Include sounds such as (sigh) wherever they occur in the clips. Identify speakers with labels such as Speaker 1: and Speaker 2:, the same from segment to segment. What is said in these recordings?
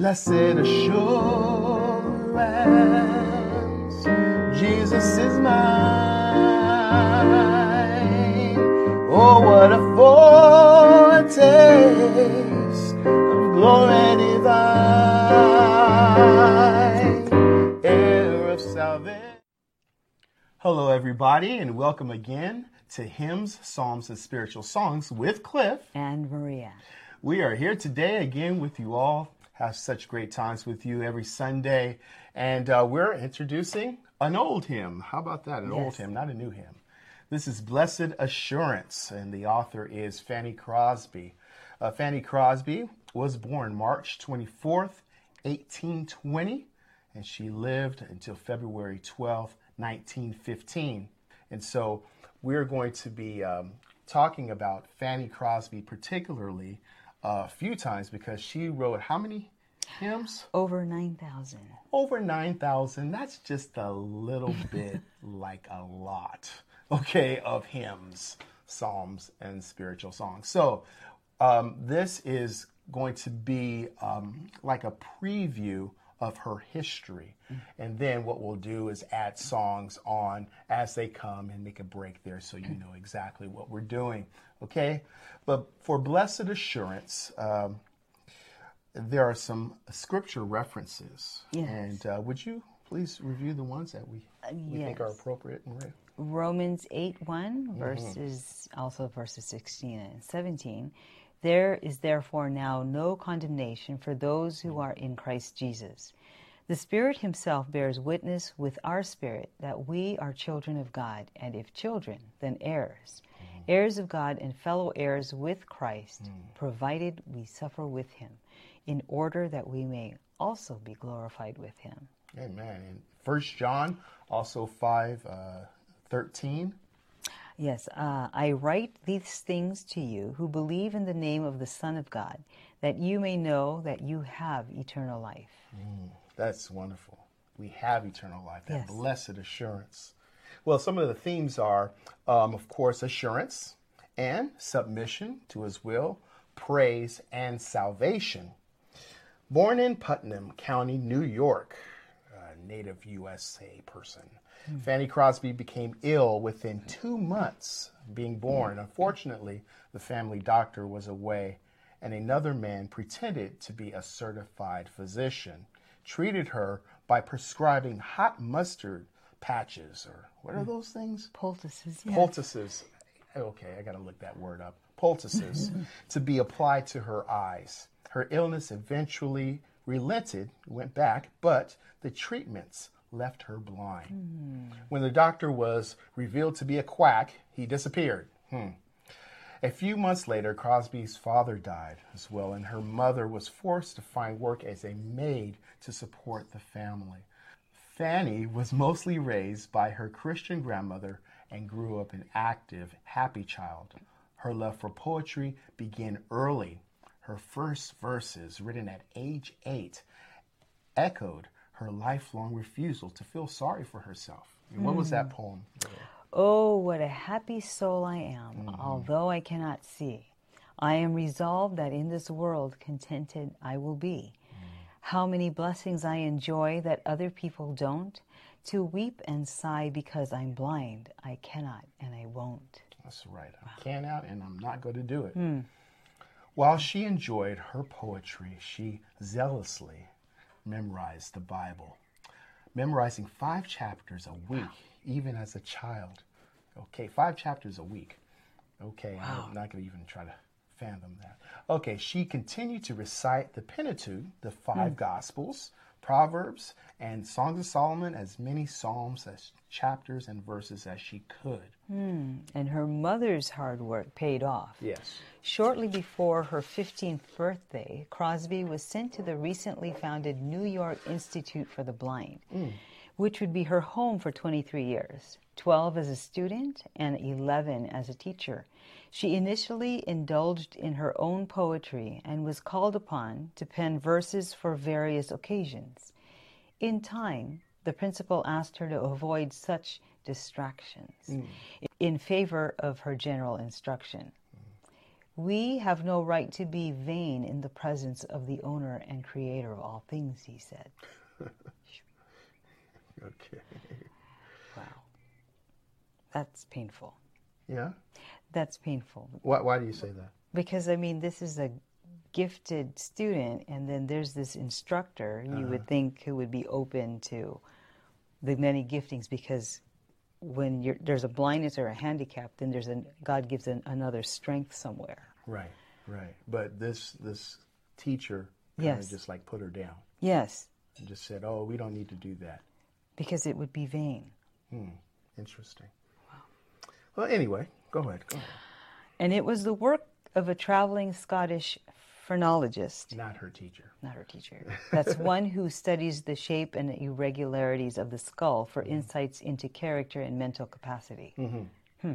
Speaker 1: Blessed assurance, Jesus is mine. Oh, what a foretaste of glory divine, heir of salvation. Hello, everybody, and welcome again to Hymns, Psalms, and Spiritual Songs with Cliff.
Speaker 2: and Maria.
Speaker 1: We are here today again with you all. Have such great times with you every Sunday. And uh, we're introducing an old hymn. How about that? An old hymn, not a new hymn. This is Blessed Assurance, and the author is Fanny Crosby. Uh, Fanny Crosby was born March 24th, 1820, and she lived until February 12th, 1915. And so we're going to be um, talking about Fanny Crosby particularly a few times because she wrote how many hymns?
Speaker 2: Over 9,000.
Speaker 1: Over 9,000. That's just a little (laughs) bit like a lot, okay, of hymns, psalms, and spiritual songs. So um, this is going to be um, like a preview of her history. And then what we'll do is add songs on as they come and make a break there so you know exactly what we're doing. Okay? But for blessed assurance, um, there are some scripture references.
Speaker 2: Yes.
Speaker 1: And uh, would you please review the ones that we, we think are appropriate and right?
Speaker 2: Romans 8 1, verses, also verses 16 and 17. There is therefore now no condemnation for those who mm. are in Christ Jesus. The Spirit Himself bears witness with our spirit that we are children of God, and if children, then heirs. Mm. Heirs of God and fellow heirs with Christ, mm. provided we suffer with Him, in order that we may also be glorified with Him.
Speaker 1: Amen. And First John, also 5 uh, 13.
Speaker 2: Yes, uh, I write these things to you who believe in the name of the Son of God, that you may know that you have eternal life.
Speaker 1: That's wonderful. We have eternal life, that
Speaker 2: Yes.
Speaker 1: blessed assurance. Well, some of the themes are, um, of course, assurance and submission to his will, praise, and salvation. Born in Putnam County, New York, a native USA person, Fanny Crosby became ill within two months of being born. Mm. Unfortunately, the family doctor was away, and another man pretended to be a certified physician, treated her by prescribing hot mustard patches, or what are mm. those things?
Speaker 2: Poultices, yes.
Speaker 1: poultices. Okay, I got to look that word up. Poultices (laughs) to be applied to her eyes. Her illness eventually relented, went back, but the treatments left her blind. When the doctor was revealed to be a quack, he disappeared. Hmm. A few months later, Crosby's father died as well, and her mother was forced to find work as a maid to support the family. Fanny was mostly raised by her Christian grandmother and grew up an active, happy child. Her love for poetry began early. Her first verses, written at age eight, echoed her lifelong refusal to feel sorry for herself. And What was that mm. poem?
Speaker 2: Oh, what a happy soul I am, mm. although I cannot see. I am resolved that in this world contented I will be. Mm. How many blessings I enjoy that other people don't. To weep and sigh because I'm blind, I cannot and I won't.
Speaker 1: That's right. I cannot and I'm not going to do it. Hmm. While she enjoyed her poetry, she zealously memorized the Bible, memorizing five chapters a week, even as a child. Okay, five chapters a week. Okay, I'm not going to even try to fathom that. Okay, she continued to recite the Pentateuch, the five hmm. Gospels, Proverbs, and Songs of Solomon, as many Psalms as chapters and verses as she could.
Speaker 2: Hmm, and her mother's hard work paid off.
Speaker 1: Yes.
Speaker 2: Shortly before her 15th birthday, Crosby was sent to the recently founded New York Institute for the Blind, hmm. which would be her home for 23 years 12 as a student and 11 as a teacher. She initially indulged in her own poetry and was called upon to pen verses for various occasions. In time, the principal asked her to avoid such distractions hmm. in favor of her general instruction. We have no right to be vain in the presence of the owner and creator of all things, he said. (laughs)
Speaker 1: Okay.
Speaker 2: Wow. That's painful.
Speaker 1: Yeah.
Speaker 2: That's painful.
Speaker 1: Why, why do you say that?
Speaker 2: Because, I mean, this is a gifted student, and then there's this instructor you would think who would be open to the many giftings because when you're, there's a blindness or a handicap, then there's a God gives an, another strength somewhere.
Speaker 1: Right. Right. But this this teacher kind of
Speaker 2: Yes.
Speaker 1: just like put her down
Speaker 2: Yes,
Speaker 1: and just said, "Oh, we don't need to do that."
Speaker 2: because it would be vain. Hmm.
Speaker 1: Interesting. Well, anyway, go ahead. Go ahead.
Speaker 2: And it was the work of a traveling Scottish phrenologist,
Speaker 1: Not her teacher.
Speaker 2: not her teacher. That's (laughs) one who studies the shape and irregularities of the skull for mm-hmm. insights into character and mental capacity. Mm-hmm. Hmm.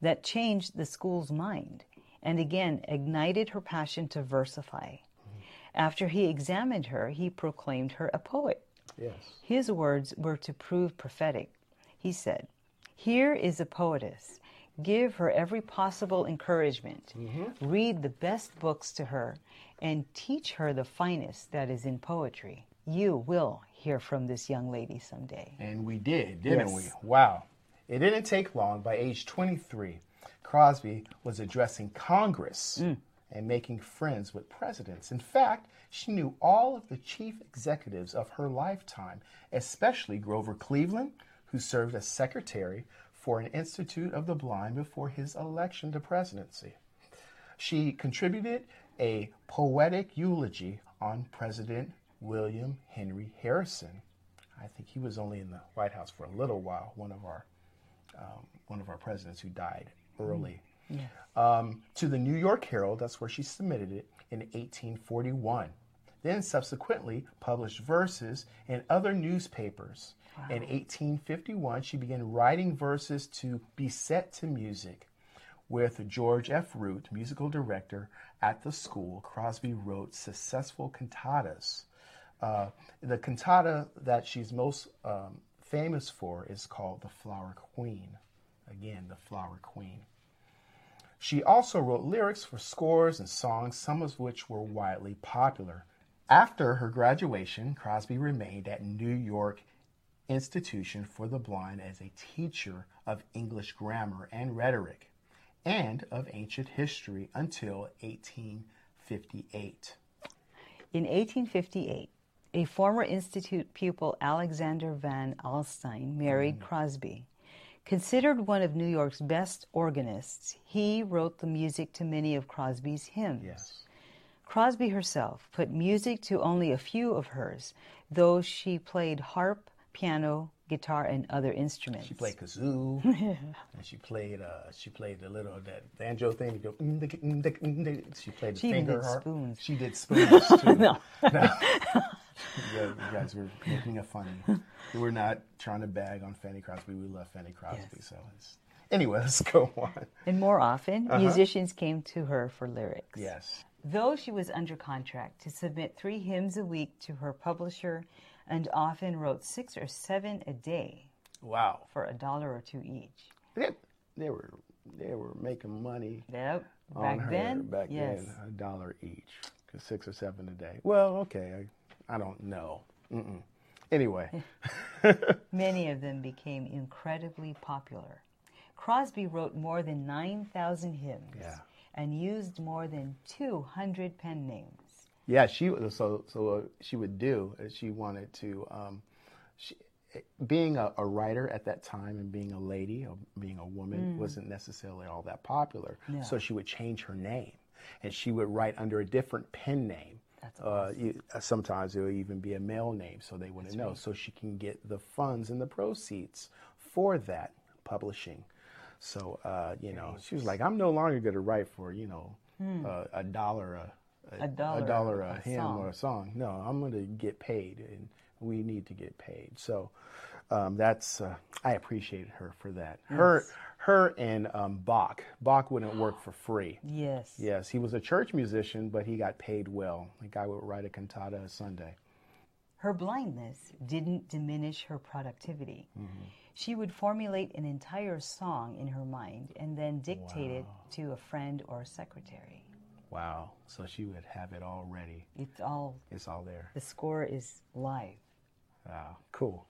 Speaker 2: That changed the school's mind and again ignited her passion to versify. Mm-hmm. After he examined her, he proclaimed her a poet.
Speaker 1: Yes.
Speaker 2: His words were to prove prophetic. He said, Here is a poetess. Give her every possible encouragement. Mm-hmm. Read the best books to her and teach her the finest that is in poetry. You will hear from this young lady someday.
Speaker 1: And we did, didn't
Speaker 2: Yes.
Speaker 1: we? Wow. It didn't take long. By age 23, Crosby was addressing Congress mm. and making friends with presidents. In fact, she knew all of the chief executives of her lifetime, especially Grover Cleveland, who served as secretary for an Institute of the Blind before his election to presidency. She contributed a poetic eulogy on President William Henry Harrison. I think he was only in the White House for a little while. One of our um, one of our presidents who died early. Um, to the New York Herald, that's where she submitted it in 1841. Then subsequently published verses in other newspapers. In 1851, she began writing verses to be set to music. With George F. Root, musical director at the school, Crosby wrote successful cantatas. Uh, the cantata that she's most um, famous for is called The Flower Queen. Again, The Flower Queen. She also wrote lyrics for scores and songs, some of which were widely popular. After her graduation, Crosby remained at New York Institution for the Blind as a teacher of English grammar and rhetoric and of ancient history until 1858.
Speaker 2: In 1858, a former Institute pupil, Alexander Van Alstyne, married mm. Crosby. Considered one of New York's best organists, he wrote the music to many of Crosby's hymns.
Speaker 1: Yes.
Speaker 2: Crosby herself put music to only a few of hers, though she played harp, piano, guitar, and other instruments.
Speaker 1: She played kazoo, (laughs) and she played uh, she played the little that banjo thing. Go, mm, mm, mm. She played the
Speaker 2: She
Speaker 1: finger
Speaker 2: did
Speaker 1: harp.
Speaker 2: spoons.
Speaker 1: She did (laughs) spoons too. no. Yeah, (laughs) you guys were making a funny. We're not trying to bag on Fanny Crosby. We love Fanny Crosby.
Speaker 2: Yes.
Speaker 1: So it's anyway. Let's go on.
Speaker 2: And more often, musicians came to her for lyrics.
Speaker 1: Yes.
Speaker 2: Though she was under contract to submit three hymns a week to her publisher and often wrote six or seven a day
Speaker 1: Wow.
Speaker 2: for a dollar or two each.
Speaker 1: They, they were they were making money
Speaker 2: Yep.
Speaker 1: on
Speaker 2: Back
Speaker 1: her
Speaker 2: then,
Speaker 1: back
Speaker 2: yes.
Speaker 1: then a dollar each. Cause six or seven a day. Well, okay. I, I don't know. Mm-mm. Anyway. (laughs) (laughs)
Speaker 2: Many of them became incredibly popular. Crosby wrote more than 9,000 hymns
Speaker 1: Yeah.
Speaker 2: And used more than 200 pen names.
Speaker 1: Yeah, she so so uh, she would do. She wanted to, um, she, being a, a writer at that time and being a lady, or being a woman, wasn't necessarily all that popular.
Speaker 2: No.
Speaker 1: So she would change her name, and she would write under a different pen name.
Speaker 2: That's
Speaker 1: uh, you, uh, sometimes it would even be a male name, so they wouldn't know. So she can get the funds and the proceeds for that publishing. So uh, you know, she was like, "I'm no longer going to write for you know uh, a dollar a,
Speaker 2: A dollar
Speaker 1: a dollar a,
Speaker 2: a
Speaker 1: hymn
Speaker 2: song.
Speaker 1: or a song. No, I'm going to get paid, and we need to get paid. So um, that's uh, I appreciated her for that. Her, her, and um, Bach. Bach wouldn't work for free.
Speaker 2: Yes.
Speaker 1: Yes, he was a church musician, but he got paid well. The guy would write a cantata a Sunday.
Speaker 2: Her blindness didn't diminish her productivity. She would formulate an entire song in her mind and then dictate it to a friend or a secretary.
Speaker 1: Wow. So she would have it all ready.
Speaker 2: It's all,
Speaker 1: It's all there.
Speaker 2: the score is live.
Speaker 1: Wow. Cool.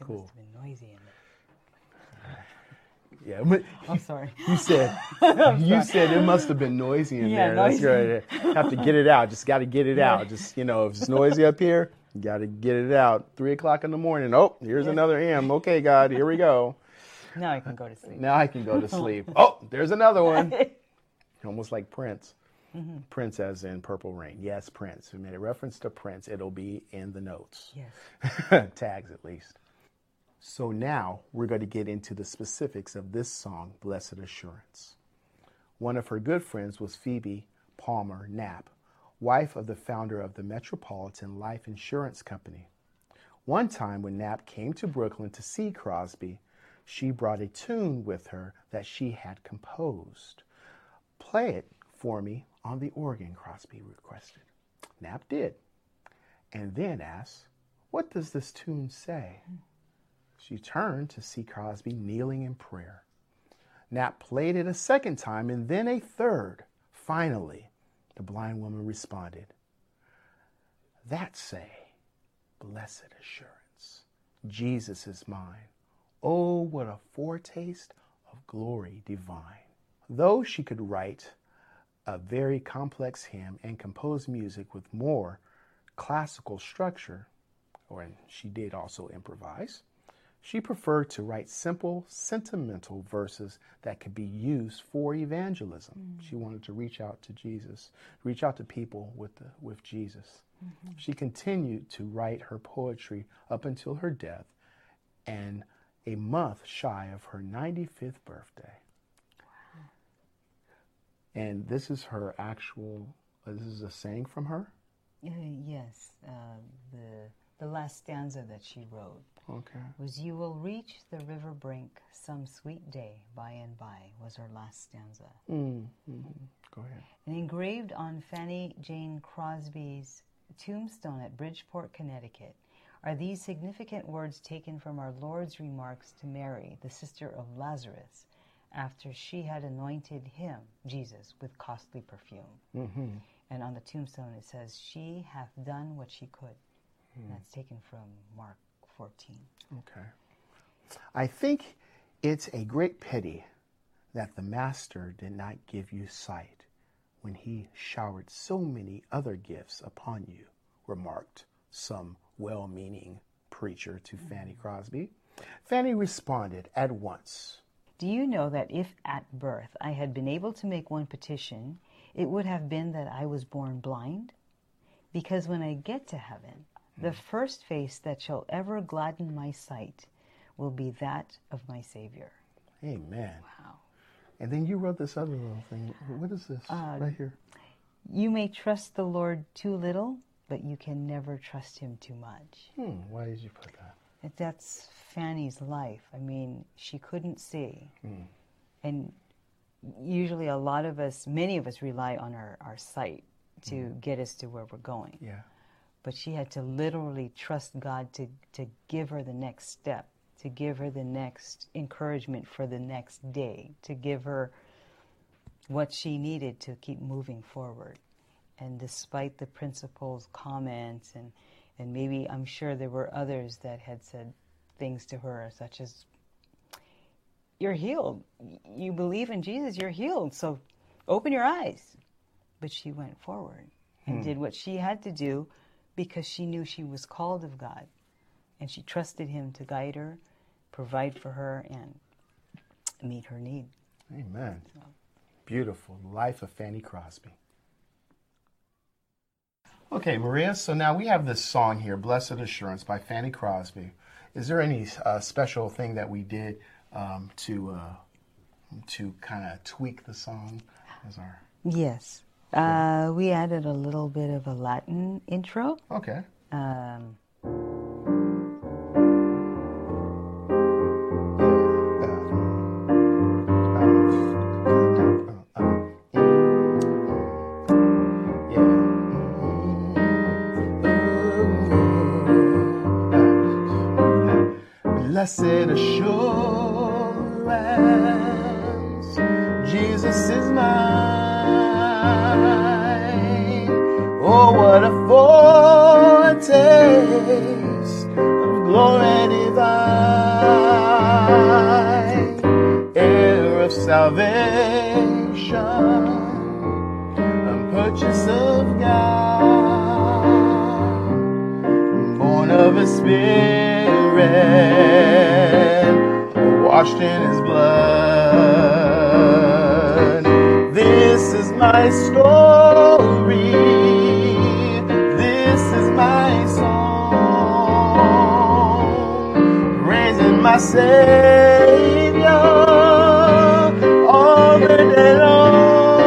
Speaker 2: It
Speaker 1: Cool.
Speaker 2: must have been noisy in there.
Speaker 1: Yeah. but (laughs)
Speaker 2: I'm sorry. (laughs)
Speaker 1: You said (laughs) you said it must have been noisy in
Speaker 2: Yeah,
Speaker 1: there. That's
Speaker 2: noisy.
Speaker 1: right. Have to get it out. Just got to get it out. Just you know, if it's noisy up here, got to get it out. Three o'clock in the morning. Oh, here's another hymn. Okay, God, here we go. (laughs)
Speaker 2: Now I can go to sleep.
Speaker 1: Now I can go to sleep. (laughs) Oh, there's another one. (laughs) Almost like Prince. Mm-hmm. Prince, as in Purple Rain. Yes, Prince. We made a reference to Prince. It'll be in the notes.
Speaker 2: Yes.
Speaker 1: tags at least. So now we're going to get into the specifics of this song, Blessed Assurance. One of her good friends was Phoebe Palmer Knapp, wife of the founder of the Metropolitan Life Insurance Company. One time when Knapp came to Brooklyn to see Crosby, she brought a tune with her that she had composed. Play it for me on the organ, Crosby requested. Knapp did, and then asked, What does this tune say? She turned to see Crosby kneeling in prayer. Knapp played it a second time and then a third. Finally, the blind woman responded, That say, blessed assurance, Jesus is mine. Oh, what a foretaste of glory divine. Though she could write a very complex hymn and compose music with more classical structure, or and she did also improvise, she preferred to write simple, sentimental verses that could be used for evangelism. She wanted to reach out to Jesus, reach out to people with, the, with Jesus. She continued to write her poetry up until her death and a month shy of her 95th birthday. And this is her actual, uh, this is a saying from her?
Speaker 2: Uh, yes. Uh, the, the last stanza that she wrote
Speaker 1: Okay.
Speaker 2: was You will reach the river brink some sweet day by and by, was her last stanza.
Speaker 1: Mm, mhm. Go ahead.
Speaker 2: And engraved on Fanny Jane Crosby's tombstone at Bridgeport, Connecticut, are these significant words taken from our Lord's remarks to Mary, the sister of Lazarus, after she had anointed him, Jesus, with costly perfume.
Speaker 1: Mm-hmm.
Speaker 2: And on the tombstone it says, She hath done what she could. And that's taken from Mark 14.
Speaker 1: Okay. I think it's a great pity that the Master did not give you sight when he showered so many other gifts upon you, remarked some well meaning preacher to mm-hmm. Fanny Crosby. Fanny responded at once.
Speaker 2: Do you know that if at birth I had been able to make one petition, it would have been that I was born blind? Because when I get to heaven, the first face that shall ever gladden my sight will be that of my Savior.
Speaker 1: Amen.
Speaker 2: Wow.
Speaker 1: And then you wrote this other little thing. What is this um, right here?
Speaker 2: You may trust the Lord too little, but you can never trust Him too much.
Speaker 1: Hmm, why did you put that?
Speaker 2: That- That's Fanny's life. I mean, she couldn't see. Hmm. And usually, a lot of us, many of us, rely on our, our sight to hmm. get us to where we're going.
Speaker 1: Yeah.
Speaker 2: But she had to literally trust God to, to give her the next step, to give her the next encouragement for the next day, to give her what she needed to keep moving forward. And despite the principal's comments, and, and maybe I'm sure there were others that had said things to her, such as, You're healed. You believe in Jesus, you're healed. So open your eyes. But she went forward and hmm. did what she had to do because she knew she was called of God. And she trusted Him to guide her, provide for her, and meet her need.
Speaker 1: Amen. Beautiful. Life of Fanny Crosby. Okay, Maria, so now we have this song here, Blessed Assurance by Fanny Crosby. Is there any uh, special thing that we did um, to uh, to kind of tweak the song as our
Speaker 2: Yes. Uh, we added a little bit of a Latin intro.
Speaker 1: Okay.
Speaker 2: Um,
Speaker 1: Blessed assurance, Jesus is mine. Of glory divine, heir of salvation, a purchase of God, born of a spirit, washed in his blood. This is my story. Savior the long.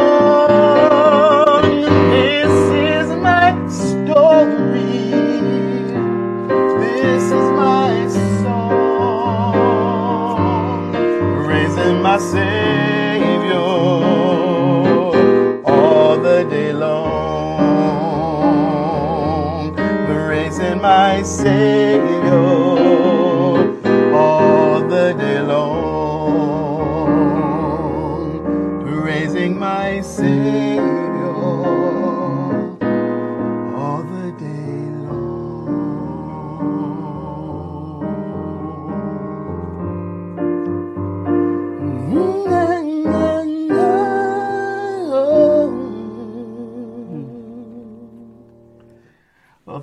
Speaker 1: This is my story. This is my song, praising my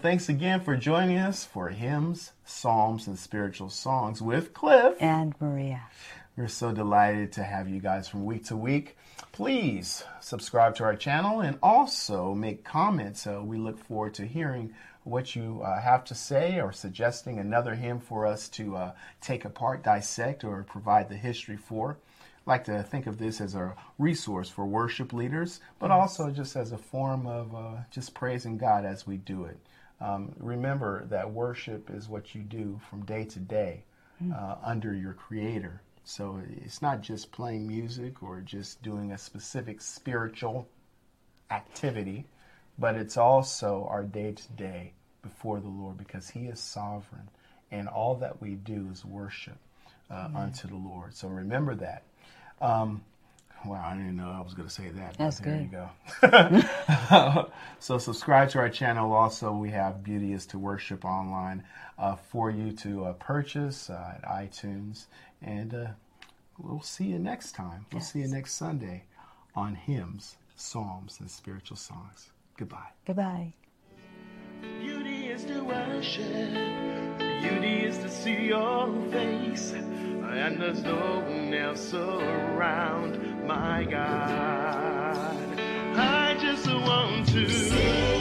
Speaker 1: thanks again for joining us for hymns, psalms, and spiritual songs with Cliff.
Speaker 2: And Maria.
Speaker 1: We're so delighted to have you guys from week to week. Please subscribe to our channel and also make comments. Uh, we look forward to hearing what you uh, have to say or suggesting another hymn for us to uh, take apart, dissect, or provide the history for. I like to think of this as a resource for worship leaders, but also just as a form of uh, just praising God as we do it. Um, remember that worship is what you do from day to day uh, under your Creator. So it's not just playing music or just doing a specific spiritual activity, but it's also our day to day before the Lord because He is sovereign and all that we do is worship uh, unto the Lord. So remember that. Um, wow, I didn't know I was going to say that. but
Speaker 2: That's
Speaker 1: there
Speaker 2: good.
Speaker 1: you go. (laughs) so subscribe to our channel. Also, we have Beauty is to Worship online uh, for you to uh, purchase uh, at iTunes. And uh, we'll see you next time. We'll see you next Sunday on hymns, psalms, and spiritual songs. Goodbye.
Speaker 2: Goodbye.
Speaker 1: Beauty is to worship, beauty is to see your face, and there's no one else around, my God. I just want to